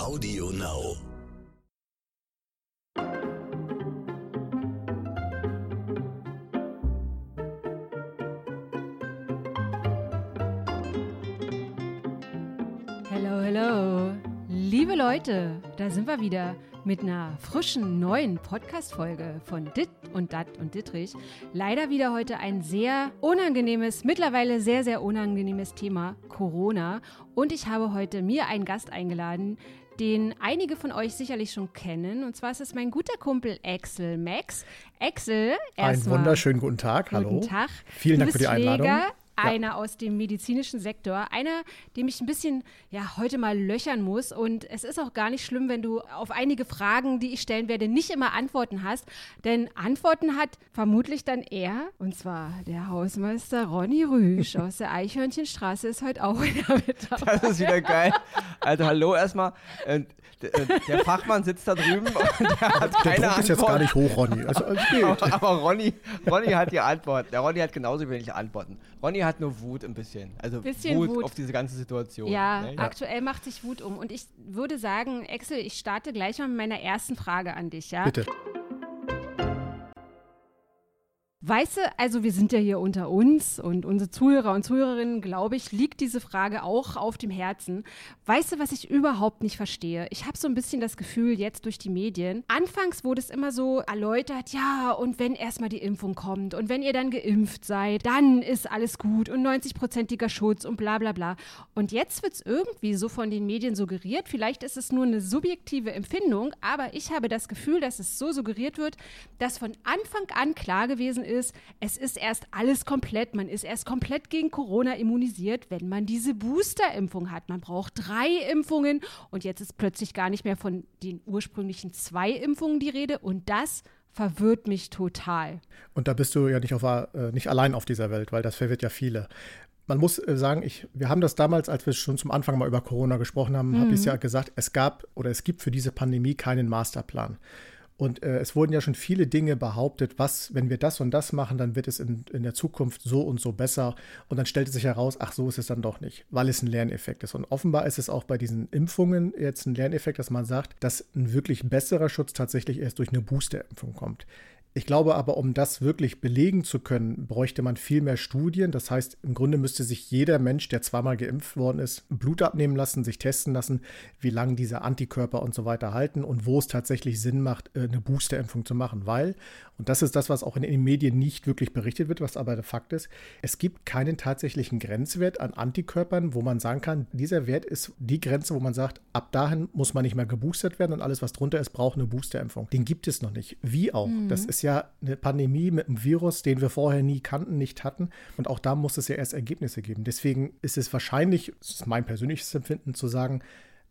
Audio Now. Hello, hello. Liebe Leute, da sind wir wieder mit einer frischen neuen Podcast-Folge von Dit und Dat und Dittrich. Leider wieder heute ein sehr unangenehmes, mittlerweile sehr, sehr unangenehmes Thema, Corona. Und ich habe heute mir einen Gast eingeladen, den einige von euch sicherlich schon kennen. Und zwar ist es mein guter Kumpel Axel Max. Axel, Einen erstmal wunderschönen guten Tag. Hallo. Guten Tag. Vielen Dank für die Einladung. Ja. Einer aus dem medizinischen Sektor, einer, dem ich ein bisschen ja heute mal löchern muss. Und es ist auch gar nicht schlimm, wenn du auf einige Fragen, die ich stellen werde, nicht immer Antworten hast. Denn Antworten hat vermutlich dann er, und zwar der Hausmeister Ronny Rüsch aus der Eichhörnchenstraße ist heute auch wieder mit dabei. Das ist wieder geil. Also hallo erstmal. Äh, äh, der Fachmann sitzt da drüben und der hat Der keine Druck ist jetzt gar Antwort. nicht hoch, Ronny. Also. Aber, aber Ronny, Ronny hat die Antworten. Der Ronny hat genauso wenig Antworten. Ronny hat nur Wut ein bisschen. Also Bisschen Wut, Wut. auf diese ganze Situation. Ja, ne? aktuell macht sich Wut um. Und ich würde sagen, Axel, ich starte gleich mal mit meiner ersten Frage an dich, ja? Bitte. Weißt du, also wir sind ja hier unter uns und unsere Zuhörer und Zuhörerinnen, glaube ich, liegt diese Frage auch auf dem Herzen. Weißt du, was ich überhaupt nicht verstehe? Ich habe so ein bisschen das Gefühl, jetzt durch die Medien, anfangs wurde es immer so erläutert, ja, und wenn erstmal die Impfung kommt und wenn ihr dann geimpft seid, dann ist alles gut und 90-prozentiger Schutz und bla bla bla. Und jetzt wird es irgendwie so von den Medien suggeriert, vielleicht ist es nur eine subjektive Empfindung, aber ich habe das Gefühl, dass es so suggeriert wird, dass von Anfang an klar gewesen ist, es ist erst alles komplett, man ist erst komplett gegen Corona immunisiert, wenn man diese Booster-Impfung hat. Man braucht drei Impfungen und jetzt ist plötzlich gar nicht mehr von den ursprünglichen zwei Impfungen die Rede und das verwirrt mich total. Und da bist du ja nicht, auf, äh, nicht allein auf dieser Welt, weil das verwirrt ja viele. Man muss äh, sagen, ich, wir haben das damals, als wir schon zum Anfang mal über Corona gesprochen haben, habe ich ja gesagt, es gab oder es gibt für diese Pandemie keinen Masterplan. Und äh, es wurden ja schon viele Dinge behauptet, was, wenn wir das und das machen, dann wird es in, in der Zukunft so und so besser. Und dann stellte sich heraus, ach, so ist es dann doch nicht, weil es ein Lerneffekt ist. Und offenbar ist es auch bei diesen Impfungen jetzt ein Lerneffekt, dass man sagt, dass ein wirklich besserer Schutz tatsächlich erst durch eine Boosterimpfung kommt. Ich glaube aber, um das wirklich belegen zu können, bräuchte man viel mehr Studien. Das heißt, im Grunde müsste sich jeder Mensch, der zweimal geimpft worden ist, Blut abnehmen lassen, sich testen lassen, wie lange diese Antikörper und so weiter halten und wo es tatsächlich Sinn macht, äh, eine Boosterimpfung zu machen. Weil, und das ist das, was auch in den Medien nicht wirklich berichtet wird, was aber der Fakt ist, es gibt keinen tatsächlichen Grenzwert an Antikörpern, wo man sagen kann, dieser Wert ist die Grenze, wo man sagt, ab dahin muss man nicht mehr geboostert werden und alles, was drunter ist, braucht eine Boosterimpfung. Den gibt es noch nicht. Wie auch. Das ist ja eine Pandemie mit einem Virus, den wir vorher nie kannten, nicht hatten. Und auch da muss es ja erst Ergebnisse geben. Deswegen ist es wahrscheinlich, das ist mein persönliches Empfinden, zu sagen,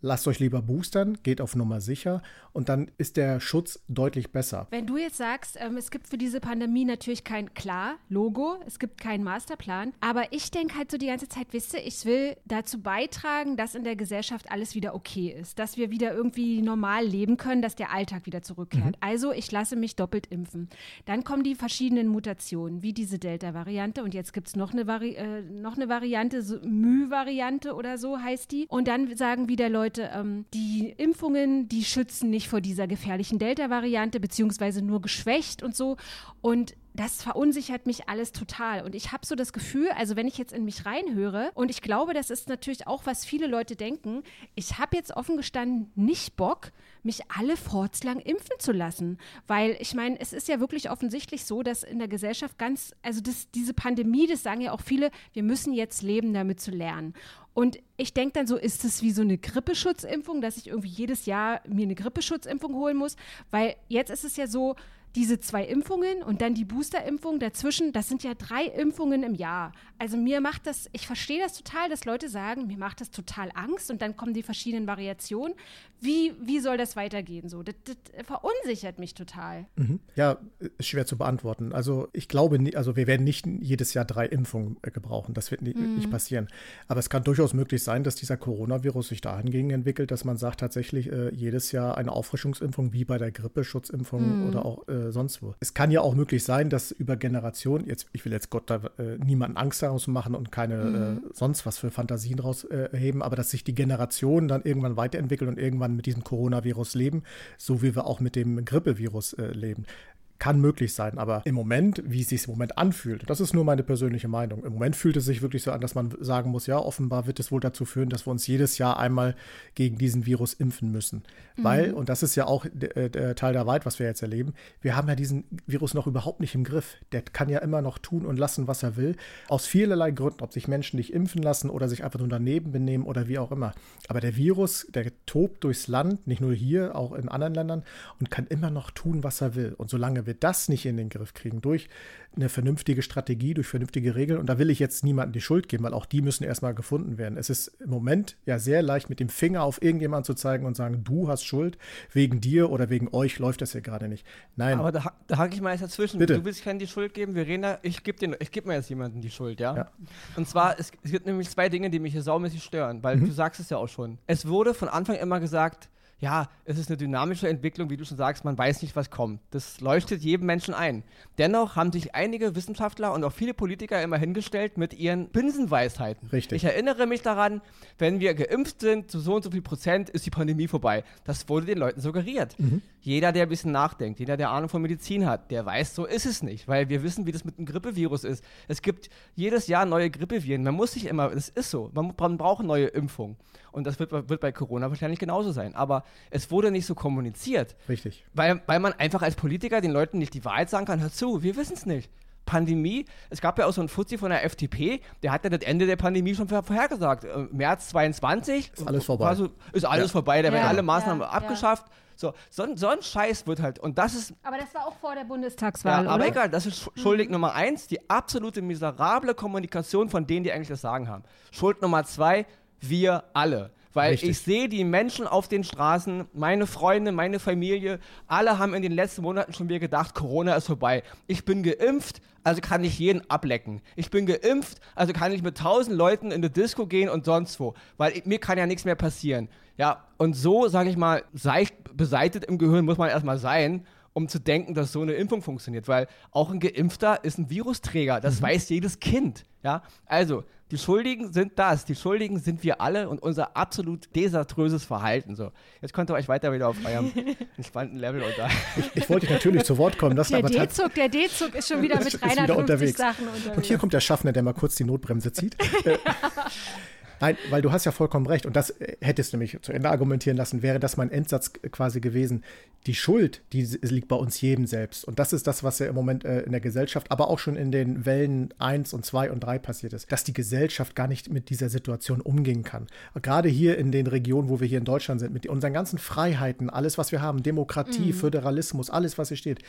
lasst euch lieber boostern, geht auf Nummer sicher und dann ist der Schutz deutlich besser. Wenn du jetzt sagst, ähm, es gibt für diese Pandemie natürlich kein klar Logo, es gibt keinen Masterplan, aber ich denke halt so die ganze Zeit, wisst ihr, ich will dazu beitragen, dass in der Gesellschaft alles wieder okay ist, dass wir wieder irgendwie normal leben können, dass der Alltag wieder zurückkehrt. Also ich lasse mich doppelt impfen. Dann kommen die verschiedenen Mutationen, wie diese Delta-Variante und jetzt gibt es noch eine, Vari äh, noch eine Variante, so Mü-Variante oder so heißt die. Und dann sagen wieder Leute, ähm, die Impfungen, die schützen nicht vor dieser gefährlichen Delta-Variante, beziehungsweise nur geschwächt und so. Und das verunsichert mich alles total. Und ich habe so das Gefühl, also wenn ich jetzt in mich reinhöre, und ich glaube, das ist natürlich auch, was viele Leute denken, ich habe jetzt offen gestanden nicht Bock, mich alle fortslang impfen zu lassen. Weil ich meine, es ist ja wirklich offensichtlich so, dass in der Gesellschaft ganz, also das, diese Pandemie, das sagen ja auch viele, wir müssen jetzt leben, damit zu lernen. Und ich denke dann so, ist es wie so eine Grippeschutzimpfung, dass ich irgendwie jedes Jahr mir eine Grippeschutzimpfung holen muss? Weil jetzt ist es ja so, diese zwei Impfungen und dann die Boosterimpfung dazwischen, das sind ja drei Impfungen im Jahr. Also mir macht das, ich verstehe das total, dass Leute sagen, mir macht das total Angst und dann kommen die verschiedenen Variationen. Wie, wie soll das weitergehen? So, das, das verunsichert mich total. Mhm. Ja, ist schwer zu beantworten. Also ich glaube, also wir werden nicht jedes Jahr drei Impfungen äh, gebrauchen. Das wird nie, nicht passieren. Aber es kann durchaus möglich sein, dass dieser Coronavirus sich dahingegen entwickelt, dass man sagt tatsächlich äh, jedes Jahr eine Auffrischungsimpfung wie bei der Grippeschutzimpfung oder auch äh, äh, sonst wo. Es kann ja auch möglich sein, dass über Generationen, jetzt, ich will jetzt Gott da äh, niemanden Angst daraus machen und keine mhm. äh, sonst was für Fantasien rausheben, aber dass sich die Generationen dann irgendwann weiterentwickeln und irgendwann mit diesem Coronavirus leben, so wie wir auch mit dem Grippevirus äh, leben kann möglich sein. Aber im Moment, wie es sich im Moment anfühlt, das ist nur meine persönliche Meinung. Im Moment fühlt es sich wirklich so an, dass man sagen muss, ja, offenbar wird es wohl dazu führen, dass wir uns jedes Jahr einmal gegen diesen Virus impfen müssen. Mhm. Weil, und das ist ja auch der, der Teil der Wahrheit, was wir jetzt erleben, wir haben ja diesen Virus noch überhaupt nicht im Griff. Der kann ja immer noch tun und lassen, was er will. Aus vielerlei Gründen, ob sich Menschen nicht impfen lassen oder sich einfach nur daneben benehmen oder wie auch immer. Aber der Virus, der tobt durchs Land, nicht nur hier, auch in anderen Ländern und kann immer noch tun, was er will. Und solange wir das nicht in den Griff kriegen, durch eine vernünftige Strategie, durch vernünftige Regeln, und da will ich jetzt niemandem die Schuld geben, weil auch die müssen erstmal gefunden werden. Es ist im Moment ja sehr leicht, mit dem Finger auf irgendjemanden zu zeigen und sagen, du hast Schuld, wegen dir oder wegen euch läuft das hier gerade nicht. Nein. Aber da, da hake ich mal jetzt dazwischen. Bitte. Du willst keinen die Schuld geben, Verena, ich gebe geb mir jetzt jemandem die Schuld, ja? ja. Und zwar, es, es, gibt nämlich zwei Dinge, die mich hier saumäßig stören, weil mhm. du sagst es ja auch schon. Es wurde von Anfang immer gesagt, ja, es ist eine dynamische Entwicklung, wie du schon sagst, man weiß nicht, was kommt. Das leuchtet jedem Menschen ein. Dennoch haben sich einige Wissenschaftler und auch viele Politiker immer hingestellt mit ihren Binsenweisheiten. Richtig. Ich erinnere mich daran, wenn wir geimpft sind, zu so und so viel Prozent ist die Pandemie vorbei. Das wurde den Leuten suggeriert. Mhm. Jeder, der ein bisschen nachdenkt, jeder, der Ahnung von Medizin hat, der weiß, so ist es nicht, weil wir wissen, wie das mit dem Grippevirus ist. Es gibt jedes Jahr neue Grippeviren. Man muss sich immer, es ist so, man, man braucht neue Impfungen. Und das wird, wird bei Corona wahrscheinlich genauso sein. Aber es wurde nicht so kommuniziert. Richtig. Weil, weil man einfach als Politiker den Leuten nicht die Wahrheit sagen kann, hör zu, wir wissen es nicht. Pandemie, es gab ja auch so einen Fuzzi von der FDP, der hat ja das Ende der Pandemie schon vorhergesagt. Äh, März 22 ist alles vorbei. So, ist alles ja. vorbei, da ja. werden alle Maßnahmen ja. abgeschafft. So, so, so, ein Scheiß wird halt, und das ist. Aber das war auch vor der Bundestagswahl. Ja, aber oder? egal, das ist schuldig mhm. Nummer eins, die absolute miserable Kommunikation von denen, die eigentlich das Sagen haben. Schuld Nummer zwei, wir alle. Weil Richtig. ich sehe die Menschen auf den Straßen, meine Freunde, meine Familie, alle haben in den letzten Monaten schon wieder gedacht, Corona ist vorbei. Ich bin geimpft, also kann ich jeden ablecken. Ich bin geimpft, also kann ich mit tausend Leuten in die Disco gehen und sonst wo. Weil ich, mir kann ja nichts mehr passieren. Ja, und so, sage ich mal, seicht beseitigt im Gehirn muss man erstmal sein um zu denken, dass so eine Impfung funktioniert, weil auch ein Geimpfter ist ein Virusträger, das mhm. weiß jedes Kind. Ja, also die Schuldigen sind das. Die Schuldigen sind wir alle und unser absolut desaströses Verhalten. So, jetzt könnt ihr euch weiter wieder auf eurem entspannten Level unterhalten. Ich, ich, wollte natürlich zu Wort kommen. der D-Zug, der D-Zug ist schon wieder mit 350 wieder unterwegs. Sachen unterwegs. Und hier kommt der Schaffner, der mal kurz die Notbremse zieht. Nein, weil du hast ja vollkommen recht. Und das äh, hättest du mich zu Ende argumentieren lassen, wäre das mein Endsatz quasi gewesen. Die Schuld, die liegt bei uns jedem selbst. Und das ist das, was ja im Moment äh, in der Gesellschaft, aber auch schon in den Wellen 1 und 2 und 3 passiert ist, dass die Gesellschaft gar nicht mit dieser Situation umgehen kann. Gerade hier in den Regionen, wo wir hier in Deutschland sind, mit unseren ganzen Freiheiten, alles, was wir haben, Demokratie, mhm. Föderalismus, alles, was hier steht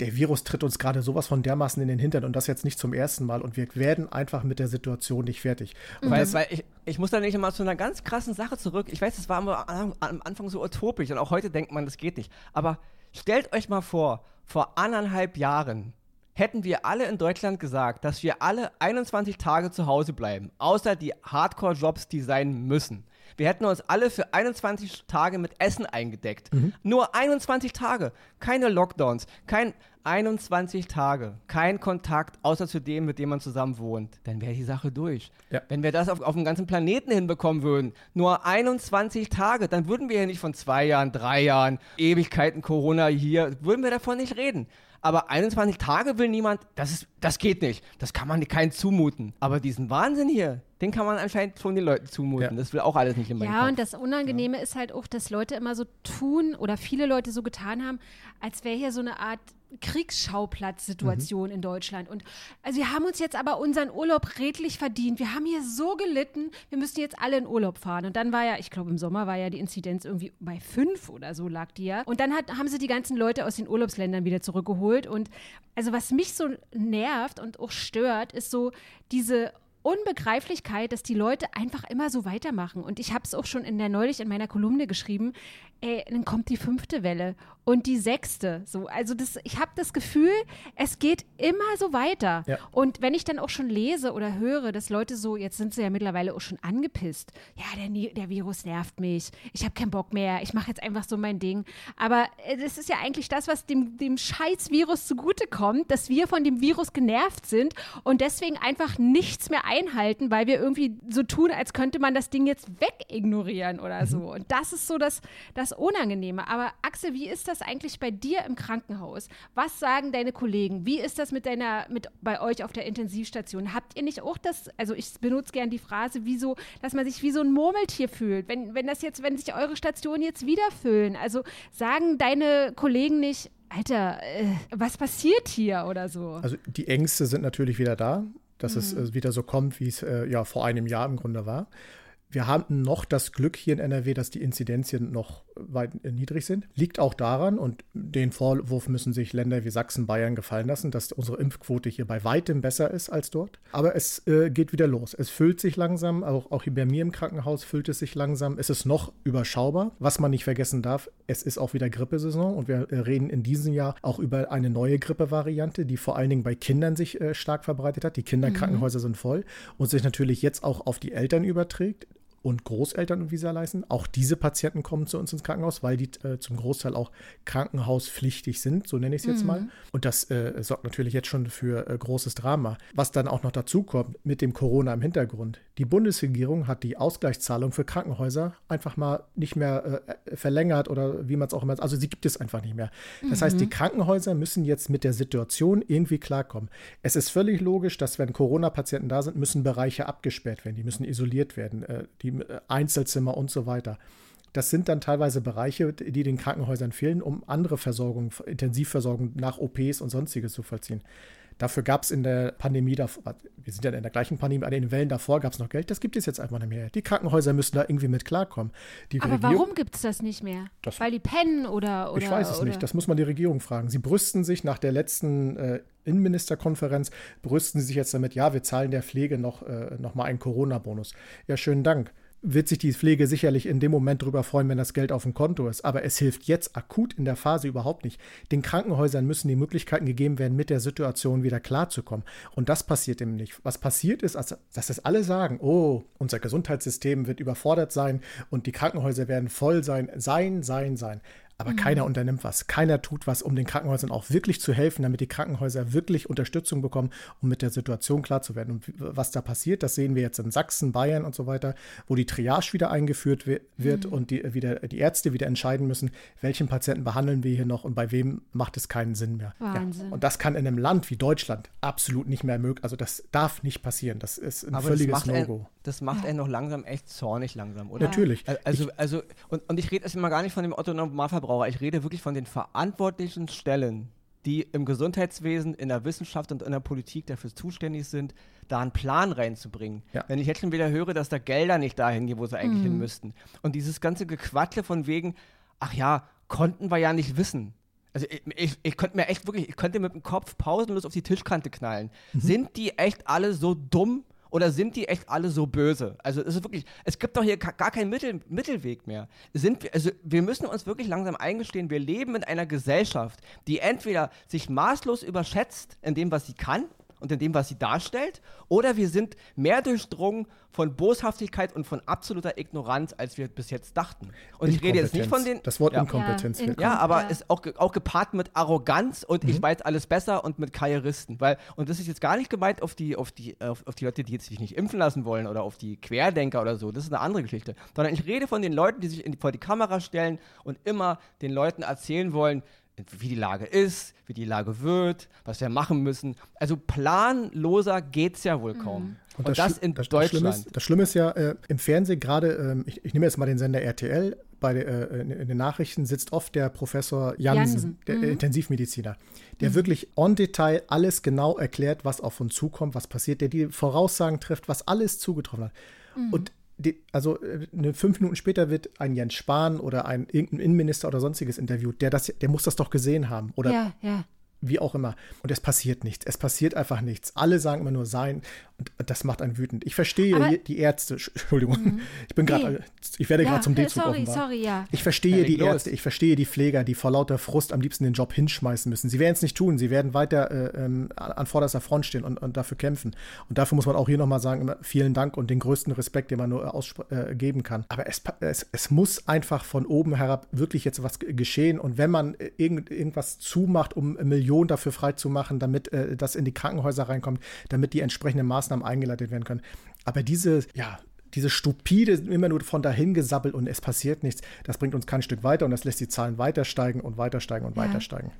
der Virus tritt uns gerade sowas von dermaßen in den Hintern und das jetzt nicht zum ersten Mal und wir werden einfach mit der Situation nicht fertig. weil, weil ich, ich muss da nicht immer zu einer ganz krassen Sache zurück. Ich weiß, das war am, am Anfang so utopisch und auch heute denkt man, das geht nicht. Aber stellt euch mal vor, vor anderthalb Jahren hätten wir alle in Deutschland gesagt, dass wir alle 21 Tage zu Hause bleiben, außer die Hardcore-Jobs, die sein müssen. Wir hätten uns alle für 21 Tage mit Essen eingedeckt. Mhm. Nur 21 Tage. Keine Lockdowns. Kein 21 Tage. Kein Kontakt, außer zu dem, mit dem man zusammen wohnt. Dann wäre die Sache durch. Ja. Wenn wir das auf, auf dem ganzen Planeten hinbekommen würden, nur 21 Tage, dann würden wir ja nicht von zwei Jahren, drei Jahren, Ewigkeiten Corona hier, würden wir davon nicht reden aber 21 Tage will niemand, das, ist, das geht nicht. Das kann man keinen zumuten. Aber diesen Wahnsinn hier, den kann man anscheinend schon den Leuten zumuten. Ja. Das will auch alles nicht in meinem Ja, Kopf. und das Unangenehme ja. ist halt auch, dass Leute immer so tun oder viele Leute so getan haben, als wäre hier so eine Art Kriegsschauplatzsituation mhm. in Deutschland. Und also wir haben uns jetzt aber unseren Urlaub redlich verdient. Wir haben hier so gelitten, wir müssen jetzt alle in Urlaub fahren. Und dann war ja, ich glaube, im Sommer war ja die Inzidenz irgendwie bei fünf oder so lag die ja. Und dann hat, haben sie die ganzen Leute aus den Urlaubsländern wieder zurückgeholt. Und also was mich so nervt und auch stört, ist so diese Unbegreiflichkeit, dass die Leute einfach immer so weitermachen. Und ich habe es auch schon in der neulich in meiner Kolumne geschrieben. Ey, dann kommt die fünfte Welle und die sechste. So, also das, ich habe das Gefühl, es geht immer so weiter. Ja. Und wenn ich dann auch schon lese oder höre, dass Leute so, jetzt sind sie ja mittlerweile auch schon angepisst. Ja, der, der Virus nervt mich. Ich habe keinen Bock mehr. Ich mache jetzt einfach so mein Ding. Aber äh, das ist ja eigentlich das, was dem, dem Scheiß-Virus zugutekommt, dass wir von dem Virus genervt sind und deswegen einfach nichts mehr einhalten, weil wir irgendwie so tun, als könnte man das Ding jetzt wegignorieren oder mhm. so. Und das ist so das, das Unangenehme. Aber Axel, wie ist das eigentlich bei dir im Krankenhaus? Was sagen deine Kollegen? Wie ist das mit deiner, mit bei euch auf der Intensivstation? Habt ihr nicht auch das, also ich benutze gern die Phrase, wie so, dass man sich wie so ein Murmeltier fühlt, wenn, wenn das jetzt, wenn sich eure Stationen jetzt wieder füllen? Also sagen deine Kollegen nicht, Alter, äh, was passiert hier oder so? Also die Ängste sind natürlich wieder da dass mhm. es äh, wieder so kommt, wie es äh, ja vor einem Jahr im Grunde war. Wir haben noch das Glück hier in NRW, dass die Inzidenzien noch weit niedrig sind. Liegt auch daran, und den Vorwurf müssen sich Länder wie Sachsen, Bayern gefallen lassen, dass unsere Impfquote hier bei weitem besser ist als dort. Aber es äh, geht wieder los. Es füllt sich langsam, auch, auch hier bei mir im Krankenhaus füllt es sich langsam. Es ist noch überschaubar. Was man nicht vergessen darf, es ist auch wieder Grippesaison und wir äh, reden in diesem Jahr auch über eine neue Grippevariante, die vor allen Dingen bei Kindern sich äh, stark verbreitet hat. Die Kinderkrankenhäuser mhm. sind voll und sich natürlich jetzt auch auf die Eltern überträgt und Großeltern und Visa leisten. Auch diese Patienten kommen zu uns ins Krankenhaus, weil die äh, zum Großteil auch krankenhauspflichtig sind, so nenne ich es jetzt mhm. mal. Und das äh, sorgt natürlich jetzt schon für äh, großes Drama. Was dann auch noch dazu kommt mit dem Corona im Hintergrund. Die Bundesregierung hat die Ausgleichszahlung für Krankenhäuser einfach mal nicht mehr äh, verlängert oder wie man es auch immer, also sie gibt es einfach nicht mehr. Das mhm. heißt, die mhm. Krankenhäuser müssen jetzt mit der Situation irgendwie klarkommen. Es ist völlig logisch, dass wenn Corona-Patienten da sind, müssen Bereiche abgesperrt werden, die müssen isoliert werden. Äh, die Einzelzimmer und so weiter. Das sind dann teilweise Bereiche, die den Krankenhäusern fehlen, um andere Versorgung, Intensivversorgung nach OPs und sonstiges zu vollziehen. Dafür gab es in der Pandemie, davor, wir sind ja in der gleichen Pandemie, an den Wellen davor gab es noch Geld, das gibt es jetzt einfach nicht mehr. Die Krankenhäuser müssen da irgendwie mit klarkommen. Die Aber Regierung, warum gibt es das nicht mehr? Das, Weil die pennen oder, oder Ich weiß es oder? nicht, das muss man die Regierung fragen. Sie brüsten sich nach der letzten äh, Innenministerkonferenz, brüsten sie sich jetzt damit, ja, wir zahlen der Pflege noch, äh, noch mal einen Corona-Bonus. Ja, schönen Dank wird sich die Pflege sicherlich in dem Moment darüber freuen, wenn das Geld auf dem Konto ist. Aber es hilft jetzt akut in der Phase überhaupt nicht. Den Krankenhäusern müssen die Möglichkeiten gegeben werden, mit der Situation wieder klarzukommen. Und das passiert eben nicht. Was passiert ist, dass das alle sagen, oh, unser Gesundheitssystem wird überfordert sein und die Krankenhäuser werden voll sein. Sein, sein, sein. Aber mhm. keiner unternimmt was. Keiner tut was, um den Krankenhäusern auch wirklich zu helfen, damit die Krankenhäuser wirklich Unterstützung bekommen, um mit der Situation klar zu werden. Und was da passiert, das sehen wir jetzt in Sachsen, Bayern und so weiter, wo die Triage wieder eingeführt wird mhm. und die, wieder, die Ärzte wieder entscheiden müssen, welchen Patienten behandeln wir hier noch und bei wem macht es keinen Sinn mehr. Wahnsinn. Ja. Und das kann in einem Land wie Deutschland absolut nicht mehr möglich. Also das darf nicht passieren. Das ist ein Aber völliges No-Go. Das macht ja. er noch langsam echt zornig langsam, oder? Natürlich. Also, also und, und ich rede jetzt immer gar nicht von dem Otto Normalverbraucher Verbraucher. Ich rede wirklich von den verantwortlichen Stellen, die im Gesundheitswesen, in der Wissenschaft und in der Politik dafür zuständig sind, da einen Plan reinzubringen. Ja. Wenn ich jetzt schon wieder höre, dass da Gelder nicht dahin gehen, wo sie eigentlich mhm. hin müssten. Und dieses ganze Gequatsche von wegen, ach ja, konnten wir ja nicht wissen. Also ich, ich, ich könnte mir echt wirklich, ich könnte mit dem Kopf pausenlos auf die Tischkante knallen. Mhm. Sind die echt alle so dumm? Oder sind die echt alle so böse? Also es ist wirklich, es gibt doch hier gar keinen Mittel, Mittelweg mehr. Sind wir, also wir müssen uns wirklich langsam eingestehen, wir leben in einer Gesellschaft, die entweder sich maßlos überschätzt in dem, was sie kann, und in dem, was sie darstellt, oder wir sind mehr durchdrungen von Boshaftigkeit und von absoluter Ignoranz, als wir bis jetzt dachten. Und ich rede jetzt nicht von den. Das Wort ja. Inkompetenz. Ja, ja aber ja. ist auch, auch gepaart mit Arroganz und mhm. ich weiß alles besser und mit Karrieristen. Weil, und das ist jetzt gar nicht gemeint auf die, auf die, auf, auf die Leute, die jetzt sich nicht impfen lassen wollen oder auf die Querdenker oder so. Das ist eine andere Geschichte. Sondern ich rede von den Leuten, die sich in, vor die Kamera stellen und immer den Leuten erzählen wollen, wie die Lage ist, wie die Lage wird, was wir machen müssen. Also planloser geht es ja wohl mhm. kaum. Und, Und das, das, in das, Deutschland. Das Schlimme ist, das Schlimme ist ja, äh, im Fernsehen gerade, äh, ich, ich, nehme jetzt mal den Sender RTL, bei äh, in, in, den Nachrichten sitzt oft der Professor Jansen, Jansen. der mhm. Intensivmediziner, der mhm. wirklich on Detail alles genau erklärt, was auf uns zukommt, was passiert, der die Voraussagen trifft, was alles zugetroffen hat. Mhm. Und also eine, fünf Minuten später wird ein Jens Spahn oder ein irgendein Innenminister oder sonstiges interviewt, der das, der muss das doch gesehen haben. Oder ja, ja. Wie auch immer. Und es passiert nichts. Es passiert einfach nichts. Alle sagen immer nur sein und das macht einen wütend. Ich verstehe Aber die Ärzte. Entschuldigung, mhm. ich bin gerade, nee. ich werde ja, gerade zum D-Zug sorry, sorry, ja. Ich verstehe ja, die Ärzte, ich verstehe die Pfleger, die vor lauter Frust am liebsten den Job hinschmeißen müssen. Sie werden es nicht tun. Sie werden weiter äh, ähm, an vorderster Front stehen und, und, dafür kämpfen. Und dafür muss man auch hier nochmal sagen, immer vielen Dank und den größten Respekt, den man nur äh, geben kann. Aber es, es, es muss einfach von oben herab wirklich jetzt was geschehen. Und wenn man irgend, irgendwas zumacht, um Millionen dafür freizumachen, damit äh, das in die Krankenhäuser reinkommt, damit die entsprechenden Maßnahmen eingeleitet werden können. Aber diese, ja, diese stupide, immer nur von dahin gesabbelt und es passiert nichts, das bringt uns kein Stück weiter und das lässt die Zahlen weiter steigen und weiter steigen und ja. weiter steigen.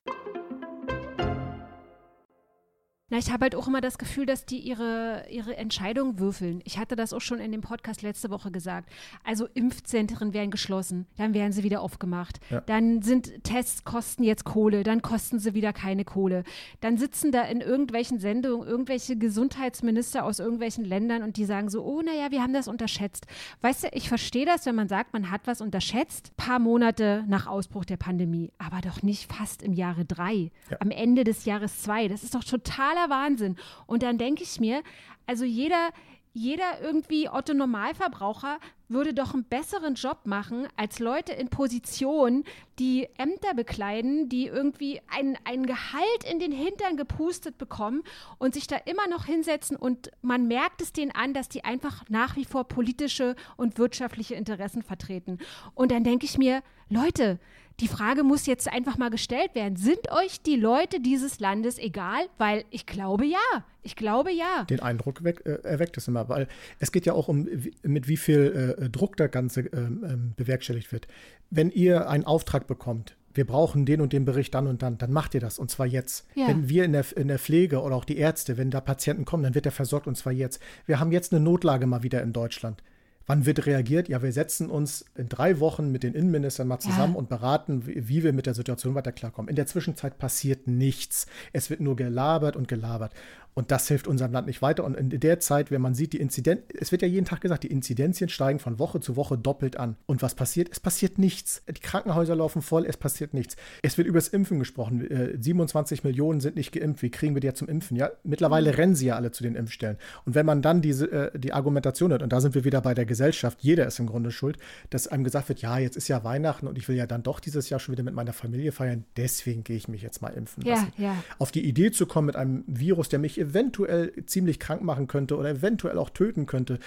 Na, ich habe halt auch immer das Gefühl, dass die ihre, ihre Entscheidung würfeln. Ich hatte das auch schon in dem Podcast letzte Woche gesagt. Also Impfzentren werden geschlossen, dann werden sie wieder aufgemacht. Ja. Dann sind Tests kosten jetzt Kohle, dann kosten sie wieder keine Kohle. Dann sitzen da in irgendwelchen Sendungen irgendwelche Gesundheitsminister aus irgendwelchen Ländern und die sagen so, oh naja, wir haben das unterschätzt. Weißt du, ich verstehe das, wenn man sagt, man hat was unterschätzt, paar Monate nach Ausbruch der Pandemie, aber doch nicht fast im Jahre drei, ja. am Ende des Jahres zwei. Das ist doch total totaler Wahnsinn. Und dann denke ich mir, also jeder, jeder irgendwie Otto Normalverbraucher würde doch einen besseren Job machen als Leute in Positionen, die Ämter bekleiden, die irgendwie ein, ein Gehalt in den Hintern gepustet bekommen und sich da immer noch hinsetzen und man merkt es denen an, dass die einfach nach wie vor politische und wirtschaftliche Interessen vertreten. Und dann denke ich mir, Leute, die Frage muss jetzt einfach mal gestellt werden. Sind euch die Leute dieses Landes egal? Weil ich glaube ja. Ich glaube ja. Den Eindruck weg, äh, erweckt es immer, weil es geht ja auch um, wie, mit wie viel äh, Druck das Ganze ähm, ähm, bewerkstelligt wird. Wenn ihr einen Auftrag bekommt, wir brauchen den und den Bericht dann und dann, dann macht ihr das und zwar jetzt. Ja. Wenn wir in der, in der Pflege oder auch die Ärzte, wenn da Patienten kommen, dann wird der versorgt und zwar jetzt. Wir haben jetzt eine Notlage mal wieder in Deutschland. Wann wird reagiert? Ja, wir setzen uns in drei Wochen mit den Innenministern mal zusammen ja. und beraten, wie, wie, wir mit der Situation weiter klarkommen. In der Zwischenzeit passiert nichts. Es wird nur gelabert und gelabert. Und das hilft unserem Land nicht weiter. Und in der Zeit, wenn man sieht, die Inzidenz, es wird ja jeden Tag gesagt, die Inzidenzien steigen von Woche zu Woche doppelt an. Und was passiert? Es passiert nichts. Die Krankenhäuser laufen voll, es passiert nichts. Es wird über das Impfen gesprochen. 27 äh, Millionen sind nicht geimpft. Wie kriegen wir die ja zum Impfen? Ja, mittlerweile rennen sie ja alle zu den Impfstellen. Und wenn man dann diese, äh, die Argumentation hat, und da sind wir wieder bei der Gesellschaft, jeder ist im Grunde schuld, dass einem gesagt wird, ja, jetzt ist ja Weihnachten und ich will ja dann doch dieses Jahr schon wieder mit meiner Familie feiern, deswegen gehe ich mich jetzt mal impfen lassen. Ja, ja. Auf die Idee zu kommen mit einem Virus, der mich eventuell ziemlich krank machen könnte oder eventuell auch töten könnte,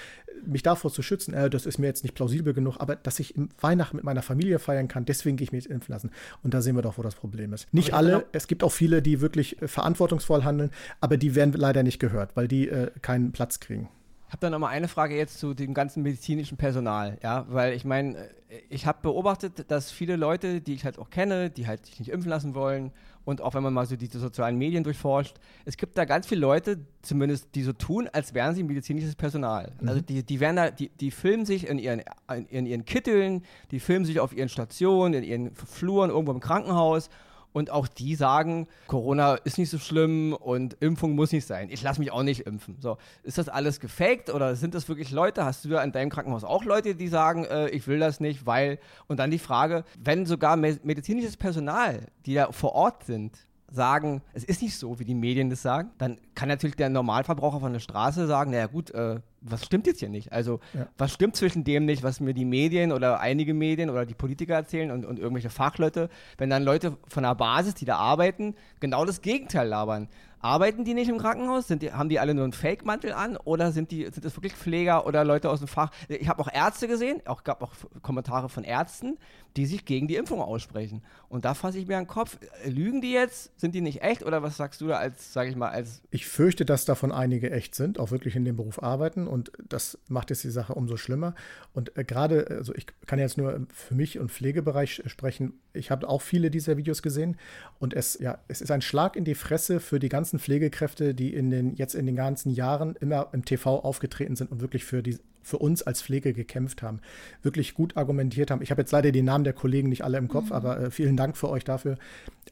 mich davor zu schützen, äh, das ist mir jetzt nicht plausibel genug, aber dass ich im Weihnachten mit meiner Familie feiern kann, deswegen gehe ich mich jetzt impfen lassen. Und da sehen wir doch, wo das Problem ist. Nicht alle, es gibt auch viele, die wirklich äh, verantwortungsvoll handeln, aber die werden leider nicht gehört, weil die äh, keinen Platz kriegen. Ich habe dann nochmal eine Frage jetzt zu dem ganzen medizinischen Personal, ja, weil ich meine, äh, ich habe beobachtet, dass viele Leute, die ich halt auch kenne, die halt sich nicht impfen lassen wollen und auch wenn man mal so diese sozialen Medien durchforscht, es gibt da ganz viele Leute, zumindest die so tun, als wären sie medizinisches Personal. Mhm. Also die, die werden da, die, die filmen sich in ihren, in ihren Kitteln, die filmen sich auf ihren Stationen, in ihren Fluren, irgendwo im Krankenhaus und auch die sagen, Corona ist nicht so schlimm und Impfung muss nicht sein. Ich lasse mich auch nicht impfen. So, ist das alles gefaked oder sind das wirklich Leute? Hast du da in deinem Krankenhaus auch Leute, die sagen, äh, ich will das nicht, weil und dann die Frage, wenn sogar medizinisches Personal, die da vor Ort sind, sagen, es ist nicht so, wie die Medien das sagen, dann kann natürlich der Normalverbraucher von der Straße sagen, naja gut, äh, was stimmt jetzt hier nicht? Also ja. was stimmt zwischen dem nicht, was mir die Medien oder einige Medien oder die Politiker erzählen und, und irgendwelche Fachleute, wenn dann Leute von der Basis, die da arbeiten, genau das Gegenteil labern. Arbeiten die nicht im Krankenhaus? Sind die, haben die alle nur einen Fake-Mantel an oder sind, die, sind das wirklich Pfleger oder Leute aus dem Fach? Ich habe auch Ärzte gesehen, auch gab auch Kommentare von Ärzten, die sich gegen die Impfung aussprechen. Und da fasse ich mir an den Kopf, lügen die jetzt? Sind die nicht echt? Oder was sagst du da als, sage ich mal, als. Ich fürchte, dass davon einige echt sind, auch wirklich in dem Beruf arbeiten. Und das macht jetzt die Sache umso schlimmer. Und äh, gerade, also ich kann jetzt nur für mich und Pflegebereich sprechen. Ich habe auch viele dieser Videos gesehen. Und es, ja, es ist ein Schlag in die Fresse für die ganzen ganzen Pflegekräfte, die in den, jetzt in den ganzen Jahren immer im TV aufgetreten sind und wirklich für die für uns als Pflege gekämpft haben, wirklich gut argumentiert haben. Ich habe jetzt leider die Namen der Kollegen nicht alle im Kopf, mhm. aber äh, vielen Dank für euch dafür.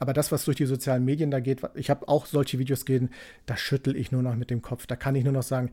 Aber das, was durch die sozialen Medien da geht, ich habe auch solche Videos gesehen, da schüttel ich nur noch mit dem Kopf. Da kann ich nur noch sagen,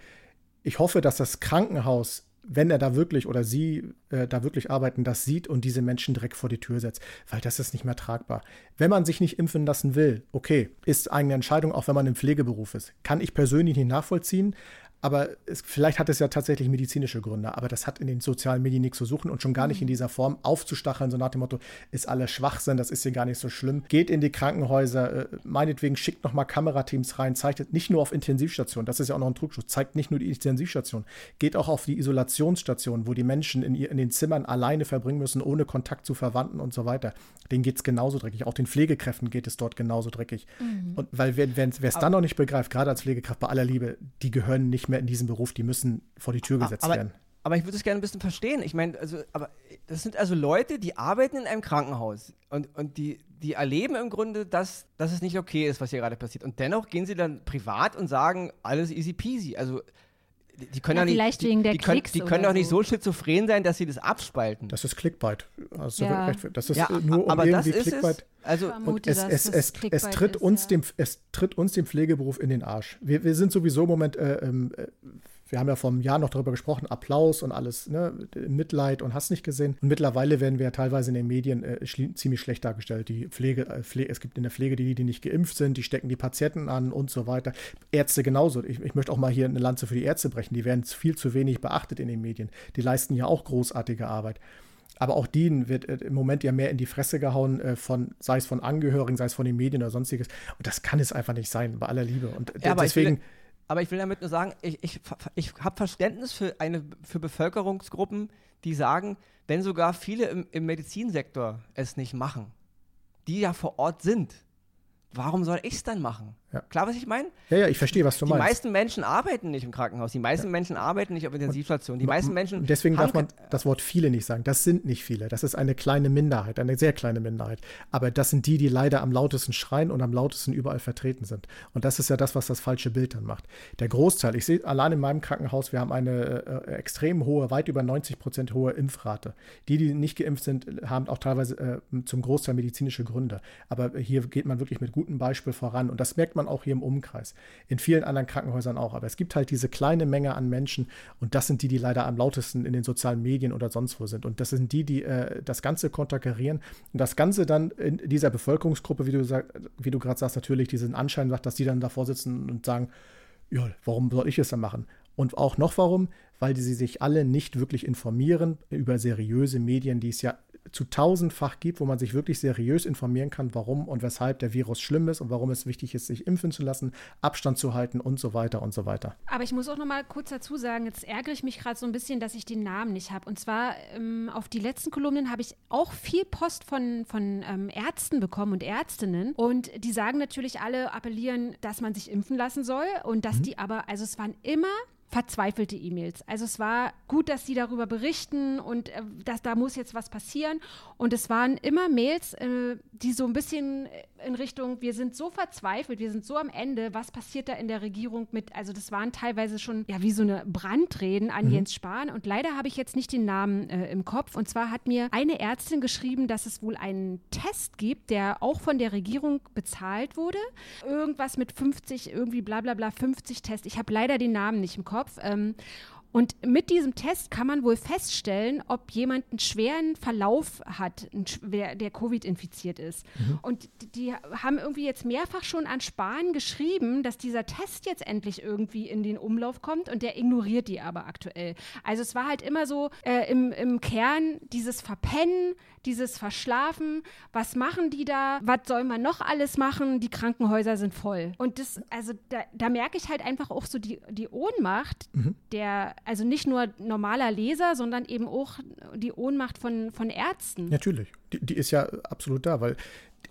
ich hoffe, dass das Krankenhaus wenn er da wirklich oder sie äh, da wirklich arbeiten, das sieht und diese Menschen direkt vor die Tür setzt, weil das ist nicht mehr tragbar. Wenn man sich nicht impfen lassen will, okay, ist eine Entscheidung, auch wenn man im Pflegeberuf ist. Kann ich persönlich nicht nachvollziehen, aber es, vielleicht hat es ja tatsächlich medizinische Gründe, aber das hat in den sozialen Medien nichts zu suchen und schon gar nicht in mhm. dieser Form aufzustacheln, so nach dem Motto, ist alles Schwachsinn, das ist hier gar nicht so schlimm. Geht in die Krankenhäuser, äh, meinetwegen schickt nochmal Kamerateams rein, zeigt nicht nur auf Intensivstationen, das ist ja auch noch ein Trugschluss, zeigt nicht nur die Intensivstation, geht auch auf die Isolationsstation, wo die Menschen in, in den Zimmern alleine verbringen müssen, ohne Kontakt zu Verwandten und so weiter. Denen geht es genauso dreckig. Auch den Pflegekräften geht es dort genauso dreckig. Mhm. Und weil wer es dann noch nicht begreift, gerade als Pflegekraft bei aller Liebe, die gehören nicht mehr in diesen Beruf, die müssen vor die Tür gesetzt aber, werden. Aber ich würde es gerne ein bisschen verstehen. Ich meine, also, aber das sind also Leute, die arbeiten in einem Krankenhaus und, und die, die erleben im Grunde, dass, dass es nicht okay ist, was hier gerade passiert. Und dennoch gehen sie dann privat und sagen, alles easy peasy. Also die können ja, doch nicht, die, die, können, die können doch nicht so schizophren sein, dass sie das abspalten. Das ist Clickbait. Also ja. Das ist ja, nur um aber irgendwie Clickbait. Es, also und es, es, es, es, tritt ist, uns ja. dem, es tritt uns dem Pflegeberuf in den Arsch. Wir, wir sind sowieso im Moment äh, ähm, äh, wir haben ja vor einem Jahr noch darüber gesprochen, Applaus und alles, ne, Mitleid und hast nicht gesehen. Und mittlerweile werden wir ja teilweise in den Medien äh, ziemlich schlecht dargestellt. Die Pflege, äh, Pflege, es gibt in der Pflege die, die nicht geimpft sind, die stecken die Patienten an und so weiter. Ärzte genauso. Ich, ich möchte auch mal hier eine Lanze für die Ärzte brechen. Die werden viel zu wenig beachtet in den Medien. Die leisten ja auch großartige Arbeit. Aber auch denen wird äh, im Moment ja mehr in die Fresse gehauen, äh, von, sei es von Angehörigen, sei es von den Medien oder sonstiges. Und das kann es einfach nicht sein, bei aller Liebe. Und ja, deswegen. Aber ich will damit nur sagen, ich, ich, ich habe Verständnis für, eine, für Bevölkerungsgruppen, die sagen, wenn sogar viele im, im Medizinsektor es nicht machen, die ja vor Ort sind, warum soll ich es dann machen? Ja. Klar, was ich meine? Ja, ja, ich verstehe, was du die meinst. Die meisten Menschen arbeiten nicht im Krankenhaus. Die meisten ja. Menschen arbeiten nicht auf Intensivstationen. Die und, meisten Menschen. Deswegen darf man das Wort viele nicht sagen. Das sind nicht viele. Das ist eine kleine Minderheit, eine sehr kleine Minderheit. Aber das sind die, die leider am lautesten schreien und am lautesten überall vertreten sind. Und das ist ja das, was das falsche Bild dann macht. Der Großteil, ich sehe allein in meinem Krankenhaus, wir haben eine äh, extrem hohe, weit über 90 Prozent hohe Impfrate. Die, die nicht geimpft sind, haben auch teilweise äh, zum Großteil medizinische Gründe. Aber hier geht man wirklich mit gutem Beispiel voran. Und das merkt man auch hier im Umkreis. In vielen anderen Krankenhäusern auch. Aber es gibt halt diese kleine Menge an Menschen und das sind die, die leider am lautesten in den sozialen Medien oder sonst wo sind. Und das sind die, die äh, das Ganze konterkarieren und das Ganze dann in dieser Bevölkerungsgruppe, wie du, wie du gerade sagst, natürlich diesen Anschein sagt, dass die dann davor sitzen und sagen, ja, warum soll ich es dann machen? Und auch noch warum? Weil sie sich alle nicht wirklich informieren über seriöse Medien, die es ja zu tausendfach gibt, wo man sich wirklich seriös informieren kann, warum und weshalb der Virus schlimm ist und warum es wichtig ist, sich impfen zu lassen, Abstand zu halten und so weiter und so weiter. Aber ich muss auch noch mal kurz dazu sagen, jetzt ärgere ich mich gerade so ein bisschen, dass ich den Namen nicht habe. Und zwar ähm, auf die letzten Kolumnen habe ich auch viel Post von, von ähm, Ärzten bekommen und Ärztinnen. Und die sagen natürlich alle, appellieren, dass man sich impfen lassen soll und dass mhm. die aber, also es waren immer verzweifelte E-Mails. Also es war gut, dass sie darüber berichten und äh, dass da muss jetzt was passieren. Und es waren immer Mails, äh, die so ein bisschen in Richtung, wir sind so verzweifelt, wir sind so am Ende, was passiert da in der Regierung mit, also das waren teilweise schon ja wie so eine Brandreden an mhm. Jens Spahn. Und leider habe ich jetzt nicht den Namen äh, im Kopf. Und zwar hat mir eine Ärztin geschrieben, dass es wohl einen Test gibt, der auch von der Regierung bezahlt wurde. Irgendwas mit 50, irgendwie bla bla bla, 50 Tests. Ich habe leider den Namen nicht im Kopf. Kopf. Ähm, und mit diesem Test kann man wohl feststellen, ob jemand einen schweren Verlauf hat, der, der Covid infiziert ist. Mhm. Und die haben irgendwie jetzt mehrfach schon an Spahn geschrieben, dass dieser Test jetzt endlich irgendwie in den Umlauf kommt und der ignoriert die aber aktuell. Also es war halt immer so äh, im, im Kern dieses Verpennen, dieses Verschlafen. Was machen die da? Was soll man noch alles machen? Die Krankenhäuser sind voll. Und das, also da, da merke ich halt einfach auch so die, die Ohnmacht mhm. der, also nicht nur normaler Leser, sondern eben auch die Ohnmacht von, von Ärzten. Natürlich. Die, die ist ja absolut da, weil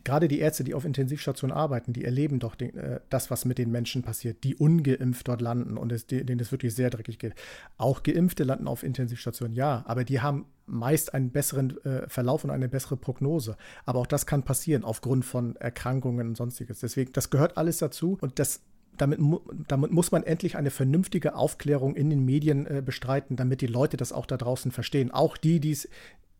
gerade die Ärzte, die auf Intensivstationen arbeiten, die erleben doch den, äh, das, was mit den Menschen passiert, die ungeimpft dort landen und es, denen es wirklich sehr dreckig geht. Auch Geimpfte landen auf Intensivstationen, ja, aber die haben meist einen besseren äh, Verlauf und eine bessere Prognose. Aber auch das kann passieren aufgrund von Erkrankungen und sonstiges. Deswegen, das gehört alles dazu und das damit, damit, muss man endlich eine vernünftige Aufklärung in den Medien äh, bestreiten, damit die Leute das auch da draußen verstehen. Auch die, die es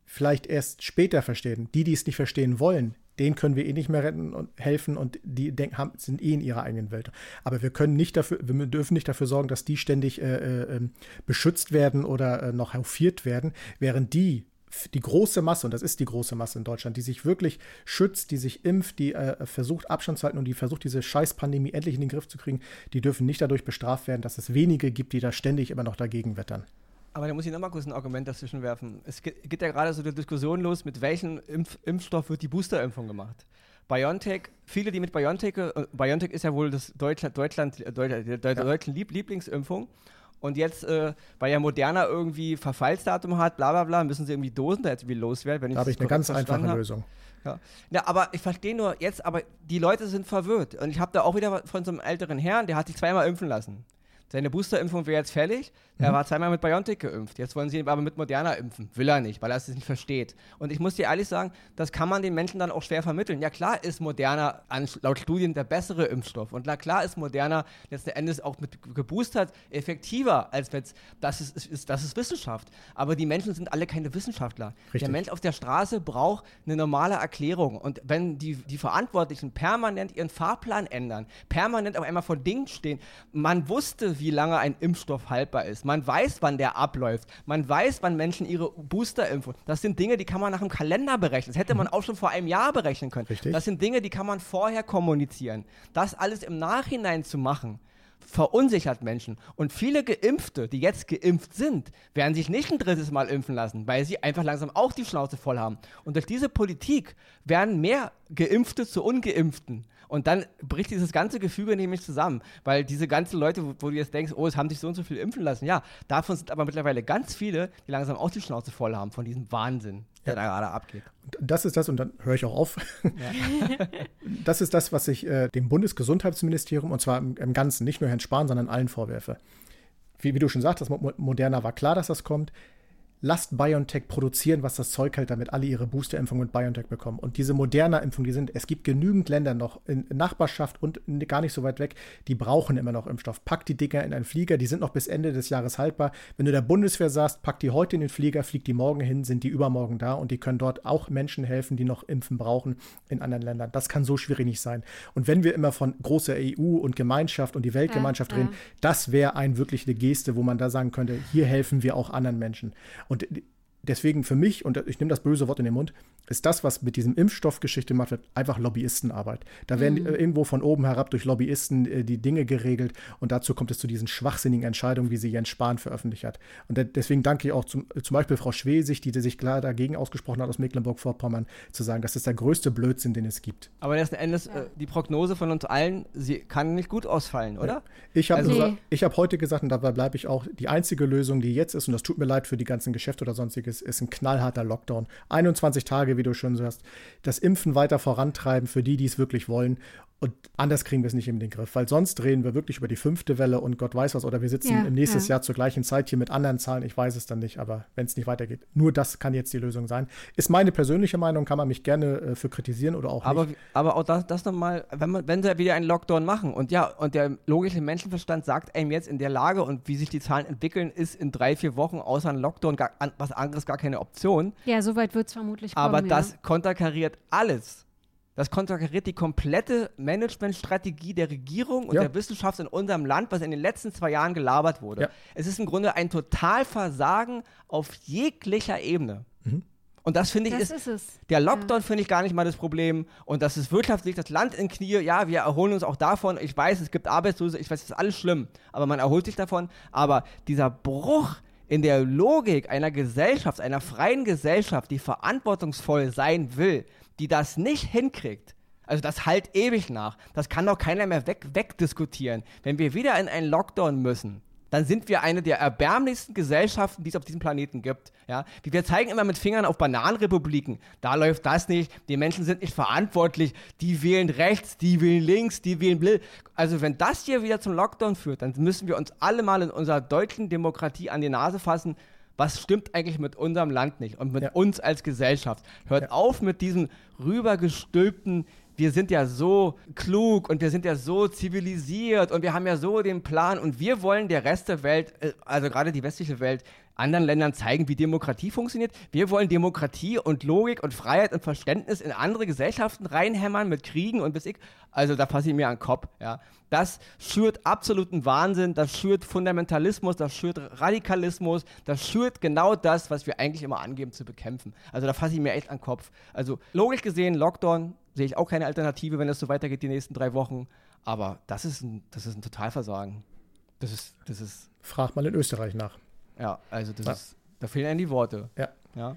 vielleicht erst später verstehen. Die, die es nicht verstehen wollen, denen können wir eh nicht mehr retten und helfen und die denken, haben, sind eh in ihrer eigenen Welt. Aber wir können nicht dafür, wir dürfen nicht dafür sorgen, dass die ständig äh, äh, ähm, beschützt werden oder äh, noch hofiert werden, während die die große Masse, und das ist die große Masse in Deutschland, die sich wirklich schützt, die sich impft, die äh, versucht Abstand zu halten und die versucht, diese Scheißpandemie endlich in den Griff zu kriegen, die dürfen nicht dadurch bestraft werden, dass es wenige gibt, die da ständig immer noch dagegen wettern. Aber da muss ich nochmal kurz ein Argument dazwischen werfen. Es geht, ja gerade so eine Diskussion los, mit welchem Impf Impfstoff wird die Boosterimpfung gemacht. BioNTech, viele, die mit BioNTech, äh, BioNTech ist ja wohl das Deutschland, Deutschland, äh, Deutschland, ja. deutschen Lieb Lieblingsimpfung. Und jetzt, äh, weil ja Moderna irgendwie Verfallsdatum hat, bla bla bla, müssen sie irgendwie Dosen da jetzt irgendwie loswerden. da habe ich eine ganz einfache hab. Lösung. Ja. ja, aber ich verstehe nur jetzt, aber die Leute sind verwirrt. Und ich habe da auch wieder von so einem älteren Herrn, der hat sich zweimal impfen lassen. Seine Boosterimpfung wäre jetzt fällig. Er mhm. war zweimal mit BioNTech geimpft. Jetzt wollen sie ihn aber mit Moderna impfen. Will er nicht, weil er es nicht versteht. Und ich muss dir ehrlich sagen, das kann man den Menschen dann auch schwer vermitteln. Ja, klar ist Moderna laut Studien der bessere Impfstoff. Und na klar ist Moderna letzten Endes auch mit geboostert effektiver, als wenn das ist, ist, das ist Wissenschaft. Aber die Menschen sind alle keine Wissenschaftler. Richtig. Der Mensch auf der Straße braucht eine normale Erklärung. Und wenn die, die Verantwortlichen permanent ihren Fahrplan ändern, permanent auf einmal vor Dingen stehen, man wusste, wie lange ein Impfstoff haltbar ist man weiß, wann der abläuft. Man weiß, wann Menschen ihre Booster impfen. Das sind Dinge, die kann man nach dem Kalender berechnen. Das hätte man mhm. auch schon vor einem Jahr berechnen können. Richtig. Das sind Dinge, die kann man vorher kommunizieren. Das alles im Nachhinein zu machen, verunsichert Menschen. Und viele Geimpfte, die jetzt geimpft sind, werden sich nicht ein drittes Mal impfen lassen, weil sie einfach langsam auch die Schnauze voll haben. Und durch diese Politik werden mehr Geimpfte zu Ungeimpften. Und dann bricht dieses ganze Gefüge nämlich zusammen, weil diese ganzen Leute, wo, wo, du jetzt denkst, oh, es haben sich so und so viele impfen lassen, ja, davon sind aber mittlerweile ganz viele, die langsam auch die Schnauze voll haben von diesem Wahnsinn, der ja. da gerade abgeht. Das ist das, und dann höre ich auch auf. Ja. das ist das, was ich äh, dem Bundesgesundheitsministerium, und zwar im, im, Ganzen, nicht nur Herrn Spahn, sondern allen vorwerfe. Wie, wie du schon sagst, das Moderna war klar, dass das kommt lasst BioNTech produzieren, was das Zeug hält, damit alle ihre Boosterimpfung mit BioNTech bekommen. Und diese moderner Impfung, die sind, es gibt genügend Länder noch in Nachbarschaft und gar nicht so weit weg, die brauchen immer noch Impfstoff. Pack die Dinger in einen Flieger, die sind noch bis Ende des Jahres haltbar. Wenn du der Bundeswehr sagst, pack die heute in den Flieger, flieg die morgen hin, sind die übermorgen da und die können dort auch Menschen helfen, die noch Impfen brauchen in anderen Ländern. Das kann so schwierig nicht sein. Und wenn wir immer von großer EU und Gemeinschaft und die Weltgemeinschaft ja, reden, ja. das wäre ein wirklich eine Geste, wo man da sagen könnte, hier helfen wir auch anderen Menschen. Und deswegen für mich, und ich nehme das böse Wort in den Mund, ist das, was mit diesem Impfstoffgeschichte gemacht wird, einfach Lobbyistenarbeit. Da werden mhm. irgendwo von oben herab durch Lobbyisten äh, die Dinge geregelt und dazu kommt es zu diesen schwachsinnigen Entscheidungen, wie sie Jens Spahn veröffentlicht hat. Und deswegen danke ich auch zum, zum Beispiel Frau Schwesig, die sich klar dagegen ausgesprochen hat aus Mecklenburg-Vorpommern, zu sagen, das ist der größte Blödsinn, den es gibt. Aber letzten Endes, ja. äh, die Prognose von uns allen, sie kann nicht gut ausfallen, oder? Ja. Ich habe also, hab heute gesagt, und dabei bleibe ich auch, die einzige Lösung, die jetzt ist, und das tut mir leid für die ganzen Geschäfte oder sonstiges, ist ein knallharter Lockdown. 21 Tage, wie du schon sagst, das Impfen weiter vorantreiben für die, die es wirklich wollen und anders kriegen wir es nicht in den Griff, weil sonst reden wir wirklich über die fünfte Welle und Gott weiß was. Oder wir sitzen ja, im nächsten ja. Jahr zur gleichen Zeit hier mit anderen Zahlen. Ich weiß es dann nicht, aber wenn es nicht weitergeht, nur das kann jetzt die Lösung sein. Ist meine persönliche Meinung, kann man mich gerne äh, für kritisieren oder auch aber, nicht. Aber auch das, das nochmal, wenn, man, wenn sie wieder einen Lockdown machen und ja, und der logische Menschenverstand sagt einem jetzt in der Lage und wie sich die Zahlen entwickeln, ist in drei, vier Wochen außer einem Lockdown gar, was anderes gar keine Option. Ja, soweit wird es vermutlich kommen. Aber das ja. konterkariert alles. Das konterkariert die komplette Managementstrategie der Regierung und ja. der Wissenschaft in unserem Land, was in den letzten zwei Jahren gelabert wurde. Ja. Es ist im Grunde ein Totalversagen auf jeglicher Ebene. Mhm. Und das finde ich das ist, ist der Lockdown ja. finde ich gar nicht mal das Problem. Und das ist wirtschaftlich das Land in Knie. Ja, wir erholen uns auch davon. Ich weiß, es gibt Arbeitslose. Ich weiß, es ist alles schlimm. Aber man erholt sich davon. Aber dieser Bruch in der Logik einer Gesellschaft, einer freien Gesellschaft, die verantwortungsvoll sein will, die das nicht hinkriegt, also das halt ewig nach. Das kann doch keiner mehr weg, wegdiskutieren. Wenn wir wieder in einen Lockdown müssen, dann sind wir eine der erbärmlichsten Gesellschaften, die es auf diesem Planeten gibt. Ja? Wir zeigen immer mit Fingern auf Bananenrepubliken. Da läuft das nicht. Die Menschen sind nicht verantwortlich. Die wählen rechts, die wählen links, die wählen blind. Also wenn das hier wieder zum Lockdown führt, dann müssen wir uns alle mal in unserer deutschen Demokratie an die Nase fassen was stimmt eigentlich mit unserem Land nicht und mit ja. uns als Gesellschaft? Hört ja. auf mit diesem rübergestülpten, wir sind ja so klug und wir sind ja so zivilisiert und wir haben ja so den Plan und wir wollen der Rest der Welt, äh, also gerade die westliche Welt, anderen Ländern zeigen, wie Demokratie funktioniert. Wir wollen Demokratie und Logik und Freiheit und Verständnis in andere Gesellschaften reinhämmern mit Kriegen und bis ich. Also da fasse ich mir an den Kopf. Ja. Das schürt absoluten Wahnsinn, das schürt Fundamentalismus, das schürt Radikalismus, das schürt genau das, was wir eigentlich immer angeben zu bekämpfen. Also da fasse ich mir echt an den Kopf. Also logisch gesehen, Lockdown sehe ich auch keine Alternative, wenn es so weitergeht die nächsten drei Wochen. Aber das ist ein, das ist ein Totalversagen. Das ist, das ist. Fragt mal in Österreich nach. Ja, also das ja. ist, da fehlen einem die Worte. Ja. ja.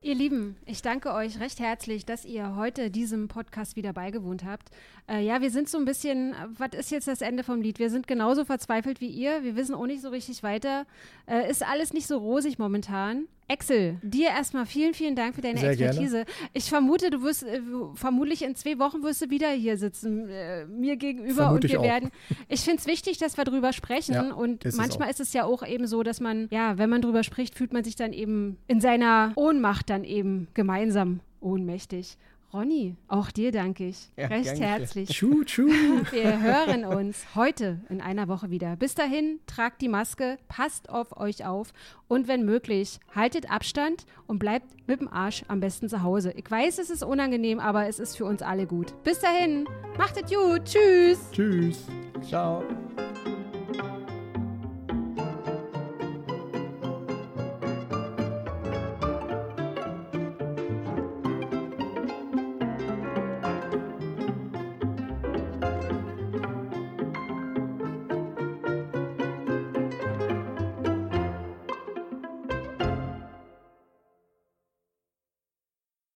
Ihr Lieben, ich danke euch recht herzlich, dass ihr heute diesem Podcast wieder beigewohnt habt. Äh, ja, wir sind so ein bisschen, was ist jetzt das Ende vom Lied? Wir sind genauso verzweifelt wie ihr. Wir wissen auch nicht so richtig weiter. Äh, ist alles nicht so rosig momentan. Axel, dir erstmal vielen, vielen Dank für deine Sehr Expertise. Gerne. Ich vermute, du wirst äh, vermutlich in zwei Wochen wirst du wieder hier sitzen, äh, mir gegenüber Vermute und wir ich werden. Ich finde es wichtig, dass wir drüber sprechen. Ja, und ist es manchmal auch. ist es ja auch eben so, dass man, ja, wenn man drüber spricht, fühlt man sich dann eben in seiner Ohnmacht dann eben gemeinsam ohnmächtig. Ronny, auch dir danke ich. Ja, Recht herzlich. Tschu, tschu. Wir hören uns heute in einer Woche wieder. Bis dahin, tragt die Maske, passt auf euch auf und wenn möglich, haltet Abstand und bleibt mit dem Arsch am besten zu Hause. Ich weiß, es ist unangenehm, aber es ist für uns alle gut. Bis dahin, macht es gut. Tschüss. Tschüss. Ciao.